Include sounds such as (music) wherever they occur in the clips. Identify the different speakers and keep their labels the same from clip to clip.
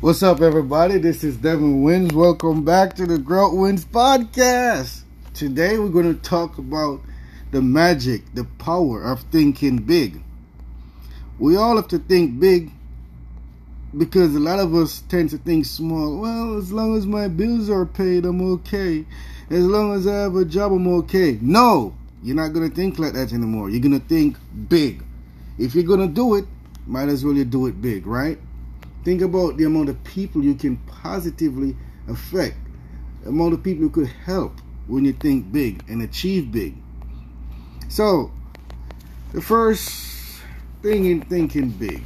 Speaker 1: What's up, everybody? This is Devin Wins. Welcome back to the Grow Wins podcast. Today, we're going to talk about the magic, the power of thinking big. We all have to think big because a lot of us tend to think small. Well, as long as my bills are paid, I'm okay. As long as I have a job, I'm okay. No, you're not going to think like that anymore. You're going to think big. If you're going to do it, might as well you do it big, right? Think about the amount of people you can positively affect, the amount of people you could help when you think big and achieve big. So, the first thing in thinking big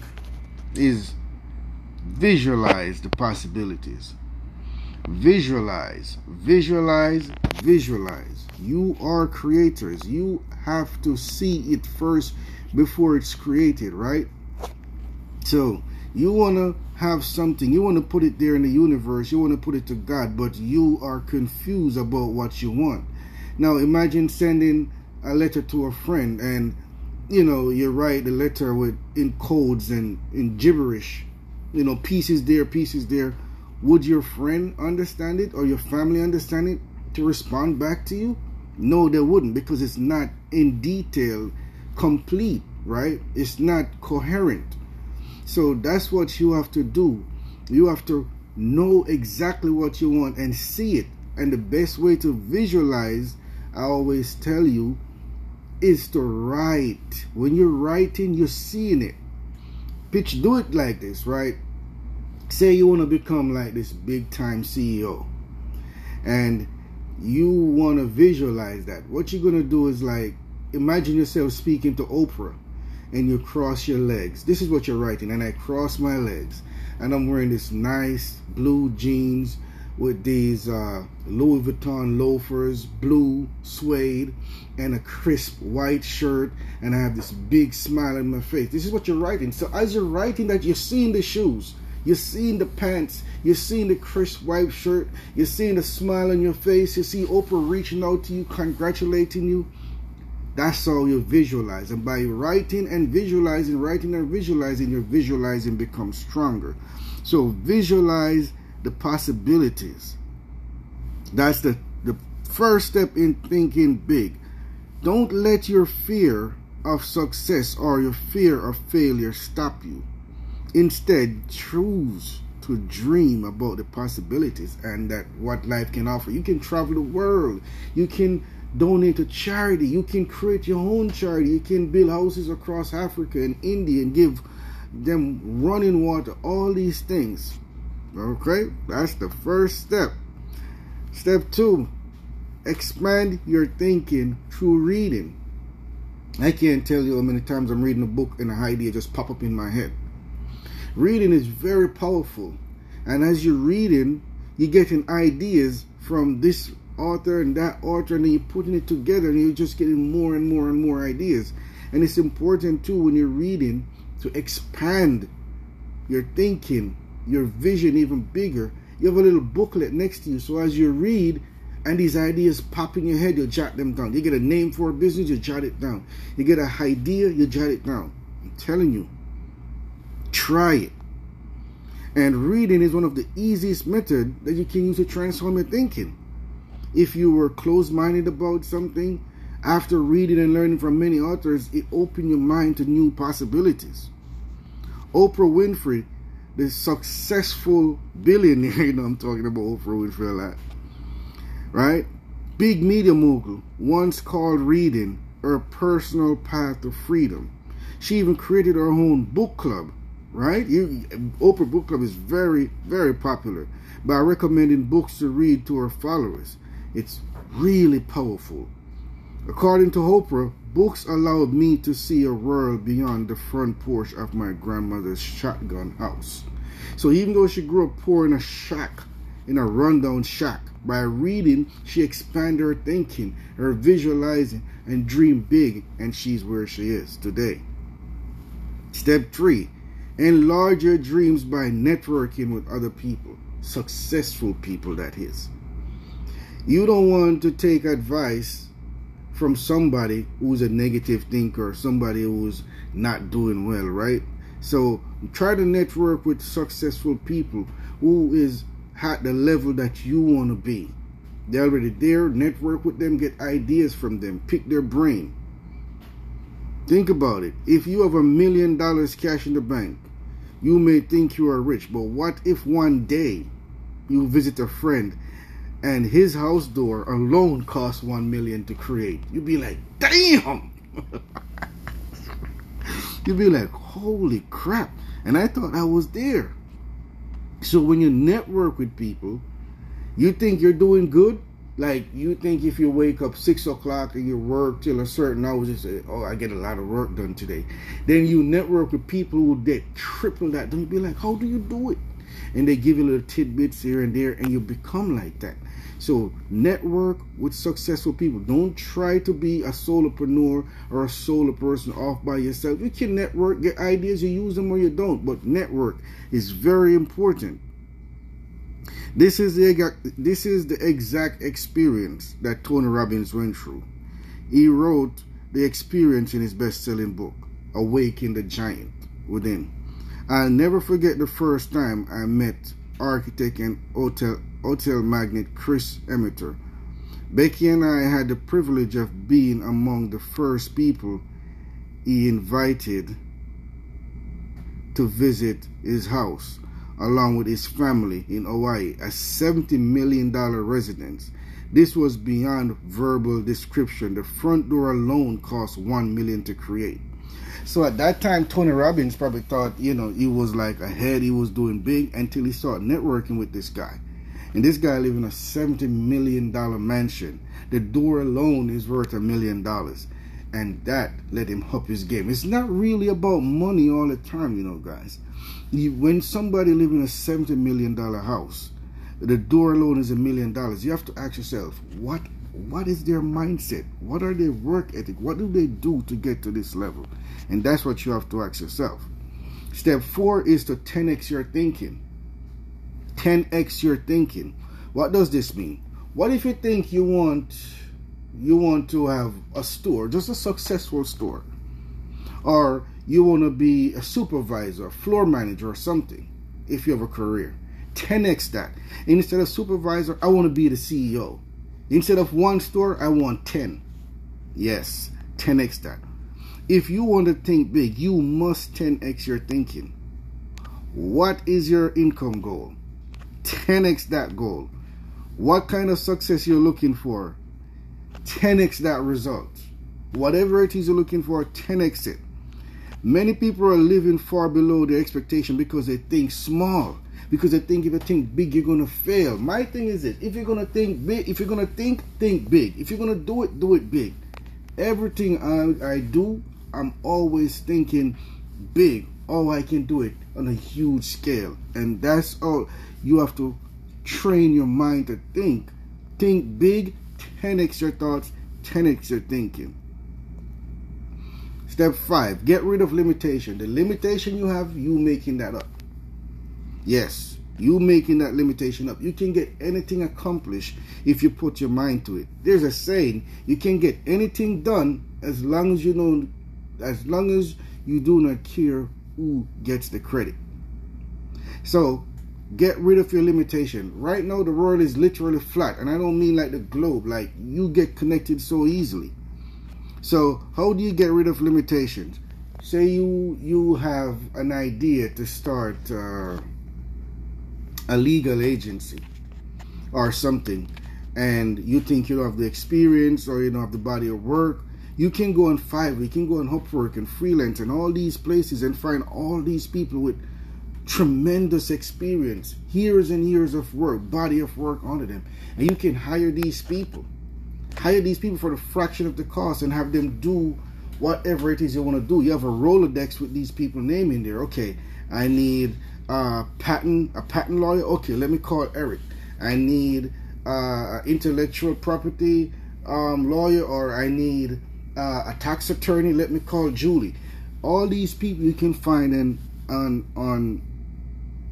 Speaker 1: is visualize the possibilities. Visualize, visualize, visualize. You are creators. You have to see it first before it's created, right? So, you want to have something, you want to put it there in the universe, you want to put it to God, but you are confused about what you want. Now, imagine sending a letter to a friend and you know, you write the letter with in codes and in gibberish, you know, pieces there, pieces there. Would your friend understand it or your family understand it to respond back to you? No, they wouldn't because it's not in detail complete, right? It's not coherent. So that's what you have to do. You have to know exactly what you want and see it. And the best way to visualize, I always tell you, is to write. When you're writing, you're seeing it. Pitch, do it like this, right? Say you want to become like this big time CEO. And you want to visualize that. What you're going to do is like, imagine yourself speaking to Oprah and you cross your legs. This is what you're writing. And I cross my legs. And I'm wearing this nice blue jeans with these uh, Louis Vuitton loafers, blue suede, and a crisp white shirt. And I have this big smile on my face. This is what you're writing. So as you're writing that, you're seeing the shoes. You're seeing the pants. You're seeing the crisp white shirt. You're seeing the smile on your face. You see Oprah reaching out to you, congratulating you. That's how you visualize. And by writing and visualizing, writing and visualizing, your visualizing becomes stronger. So visualize the possibilities. That's the, the first step in thinking big. Don't let your fear of success or your fear of failure stop you. Instead, choose to dream about the possibilities and that what life can offer. You can travel the world. You can donate to charity. You can create your own charity. You can build houses across Africa and India and give them running water, all these things. Okay, that's the first step. Step two, expand your thinking through reading. I can't tell you how many times I'm reading a book and an idea just pop up in my head. Reading is very powerful. And as you're reading, you're getting ideas from this author and that author, and then you're putting it together and you're just getting more and more and more ideas. And it's important too when you're reading to expand your thinking, your vision even bigger. You have a little booklet next to you. So as you read and these ideas pop in your head, you jot them down. You get a name for a business, you jot it down. You get an idea, you jot it down. I'm telling you, try it. And reading is one of the easiest method that you can use to transform your thinking. If you were closed-minded about something, after reading and learning from many authors, it opened your mind to new possibilities. Oprah Winfrey, the successful billionaire, (laughs) you know I'm talking about Oprah Winfrey a lot, right? Big media mogul once called reading her personal path to freedom. She even created her own book club, right? You, Oprah Book Club is very, very popular by recommending books to read to her followers. It's really powerful. According to Oprah, books allowed me to see a world beyond the front porch of my grandmother's shotgun house. So even though she grew up poor in a shack, in a rundown shack, by reading, she expanded her thinking, her visualizing, and dreamed big, and she's where she is today. Step three, enlarge your dreams by networking with other people, successful people, that is. You don't want to take advice from somebody who's a negative thinker, somebody who's not doing well, right? So try to network with successful people who is at the level that you want to be. They're already there. Network with them, get ideas from them, pick their brain. Think about it. If you have a million dollars cash in the bank, you may think you are rich, but what if one day you visit a friend and his house door alone cost one million to create? You'd be like, damn! (laughs) You'd be like, holy crap. And I thought I was there. So when you network with people, you think you're doing good. Like you think if you wake up six o'clock and you work till a certain hour, you say, "Oh, I get a lot of work done today." Then you network with people who did triple that. Then you be like, "How do you do it?" And they give you little tidbits here and there, and you become like that. So network with successful people. Don't try to be a solopreneur or a solo person off by yourself. You can network, get ideas, you use them or you don't. But network is very important. This is the this is the exact experience that Tony Robbins went through. He wrote the experience in his best-selling book, Awaken the Giant Within. I'll never forget the first time I met architect and hotel hotel magnate Chris Hemmeter. Becky and I had the privilege of being among the first people he invited to visit his house along with his family in Hawaii, a $70 million residence. This was beyond verbal description. The front door alone cost 1 million to create. So at that time, Tony Robbins probably thought, you know, he was like ahead, he was doing big until he started networking with this guy. And this guy lived in a $70 million mansion. The door alone is worth a million dollars. And that let him up his game. It's not really about money all the time, you know, guys. When somebody live in a $70 million house, the door alone is a million dollars. You have to ask yourself, what what is their mindset? What are their work ethic? What do they do to get to this level? And that's what you have to ask yourself. Step four is to 10x your thinking. 10x your thinking. What does this mean? What if you think you want you want to have a store, just a successful store? Or you want to be a supervisor, floor manager or something if you have a career. 10x that. Instead of supervisor, I want to be the CEO. Instead of one store, I want 10. Yes, 10x that. If you want to think big, you must 10x your thinking. What is your income goal? 10x that goal. What kind of success you're looking for? 10x that result. Whatever it is you're looking for, 10x it. Many people are living far below their expectation because they think small. Because they think if you think big, you're gonna fail. My thing is this: if you're gonna think big, if you're gonna think, think big. If you're gonna do it, do it big. Everything I, I do, I'm always thinking big. Oh, I can do it on a huge scale, and that's all. You have to train your mind to think. Think big, 10x your thoughts, 10x your thinking. Step five, get rid of limitation. The limitation you have, you making that up. Yes, you making that limitation up. You can get anything accomplished if you put your mind to it. There's a saying, you can get anything done as long as you know, as long as you do not care who gets the credit. So get rid of your limitation. Right now, the world is literally flat, and I don't mean like the globe, like you get connected so easily. So, how do you get rid of limitations? Say you you have an idea to start uh, a legal agency or something, and you think you don't have the experience or you don't have the body of work. You can go on Fiverr, you can go on Upwork and freelance and all these places and find all these people with tremendous experience, years and years of work, body of work under them. And you can hire these people. Hire these people for the fraction of the cost and have them do whatever it is you want to do. You have a Rolodex with these people name in there. Okay, I need a patent, a patent lawyer. Okay, let me call Eric. I need uh, intellectual property um, lawyer or I need uh, a tax attorney. Let me call Julie. All these people you can find in, on on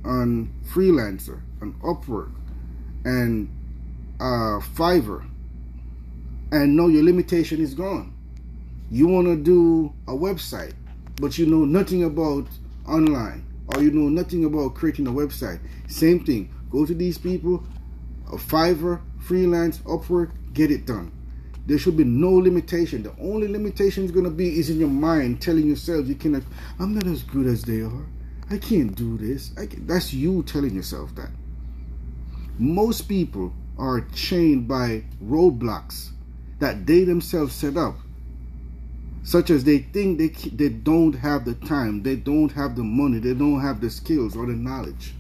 Speaker 1: on Freelancer, on Upwork, and uh, Fiverr, and know your limitation is gone. You want to do a website, but you know nothing about online or you know nothing about creating a website, same thing. Go to these people, a Fiverr, freelance, Upwork, get it done. There should be no limitation. The only limitation is going to be is in your mind telling yourself you cannot, I'm not as good as they are. I can't do this. Can, that's you telling yourself that. Most people are chained by roadblocks that they themselves set up such as they think they they don't have the time, they don't have the money, they don't have the skills or the knowledge.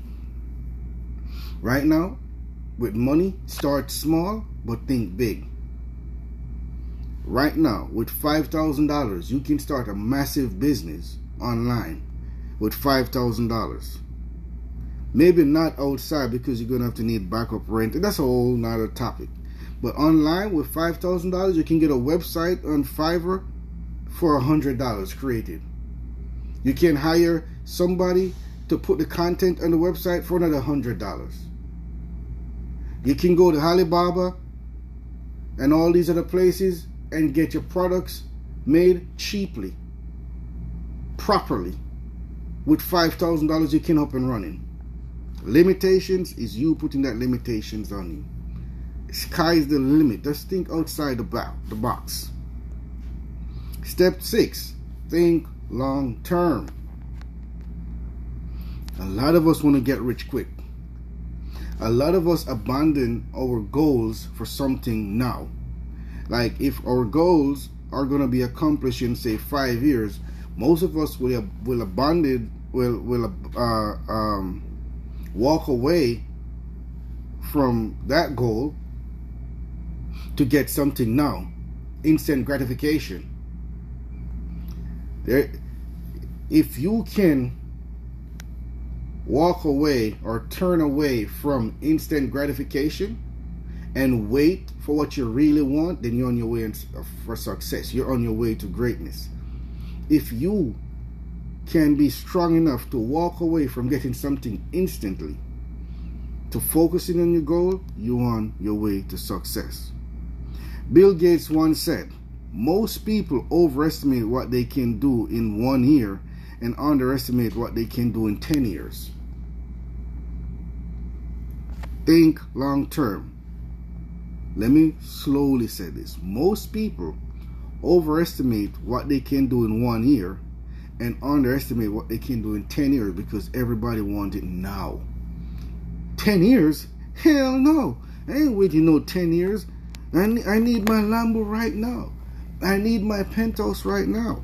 Speaker 1: Right now, with money, start small but think big. Right now, with $5,000, you can start a massive business online with $5,000. Maybe not outside because you're going to have to need backup rent. That's a whole nother topic. But online with $5,000, you can get a website on Fiverr for a hundred dollars created. You can hire somebody to put the content on the website for another hundred dollars. You can go to Alibaba and all these other places and get your products made cheaply, properly. With five thousand dollars, you can up and running. Limitations is you putting that limitations on you. Sky's the limit. Just think outside the box. Step six, think long term. A lot of us want to get rich quick. A lot of us abandon our goals for something now. Like if our goals are going to be accomplished in say five years, most of us will will abandon will will uh, um, walk away from that goal to get something now, instant gratification. There, if you can walk away or turn away from instant gratification and wait for what you really want, then you're on your way uh, for success. You're on your way to greatness. If you can be strong enough to walk away from getting something instantly, to focusing on your goal, you're on your way to success. Bill Gates once said, most people overestimate what they can do in one year and underestimate what they can do in 10 years. Think long term. Let me slowly say this. Most people overestimate what they can do in one year and underestimate what they can do in 10 years because everybody wants it now. 10 years? Hell no. I ain't waiting no 10 years. I need, I need my Lambo right now. I need my penthouse right now.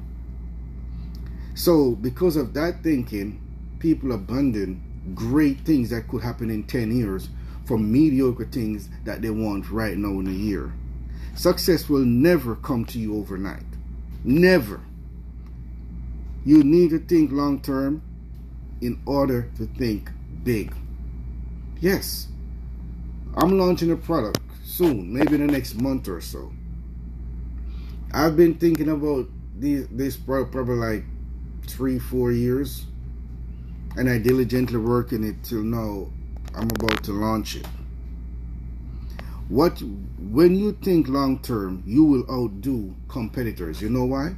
Speaker 1: So, because of that thinking, people abandon great things that could happen in 10 years for mediocre things that they want right now in a year. Success will never come to you overnight. Never. You need to think long term in order to think big. Yes, I'm launching a product soon, maybe in the next month or so. I've been thinking about these, this probably like three, four years, and I diligently working it till now. I'm about to launch it. What when you think long term, you will outdo competitors. You know why?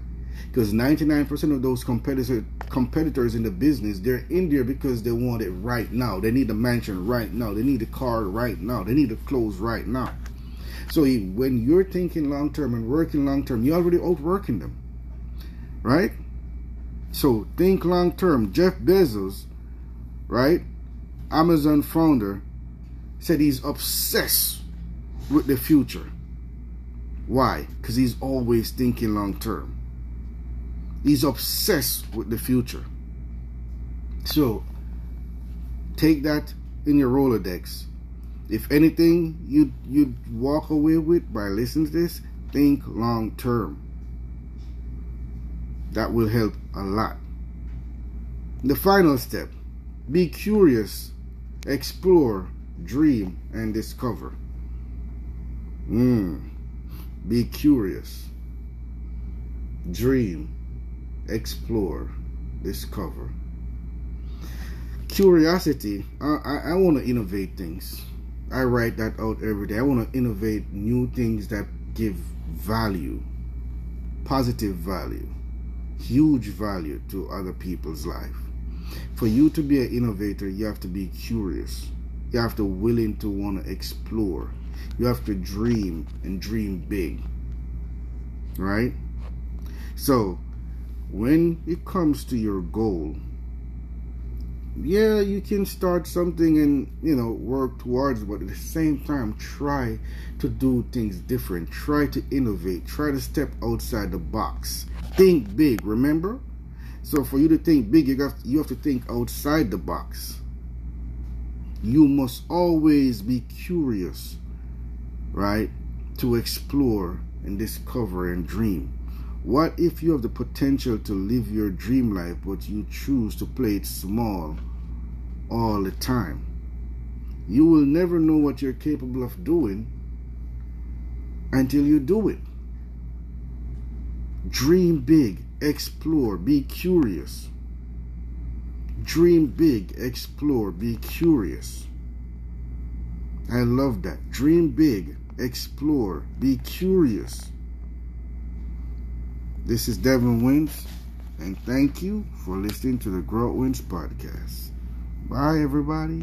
Speaker 1: Because 99% of those competitors competitors in the business, they're in there because they want it right now. They need the mansion right now. They need the car right now. They need the clothes right now. So when you're thinking long term and working long term, you're already outworking them, right? So think long term. Jeff Bezos, right? Amazon founder, said he's obsessed with the future. Why? Because he's always thinking long term. He's obsessed with the future. So take that in your Rolodex if anything you you walk away with by listening to this, think long term. That will help a lot. The final step be curious, explore, dream, and discover. Mm. Be curious, dream, explore, discover. Curiosity, I, I, I want to innovate things. I write that out every day. I want to innovate new things that give value, positive value, huge value to other people's life. For you to be an innovator, you have to be curious. You have to willing to want to explore. You have to dream and dream big. Right? So, when it comes to your goal, yeah, you can start something and, you know, work towards, but at the same time, try to do things different. Try to innovate. Try to step outside the box. Think big, remember? So for you to think big, you have, you have to think outside the box. You must always be curious, right? To explore and discover and dream. What if you have the potential to live your dream life, but you choose to play it small all the time? You will never know what you're capable of doing until you do it. Dream big, explore, be curious. Dream big, explore, be curious. I love that. Dream big, explore, be curious. This is Devin Wins, and thank you for listening to the Grow Wins podcast. Bye, everybody.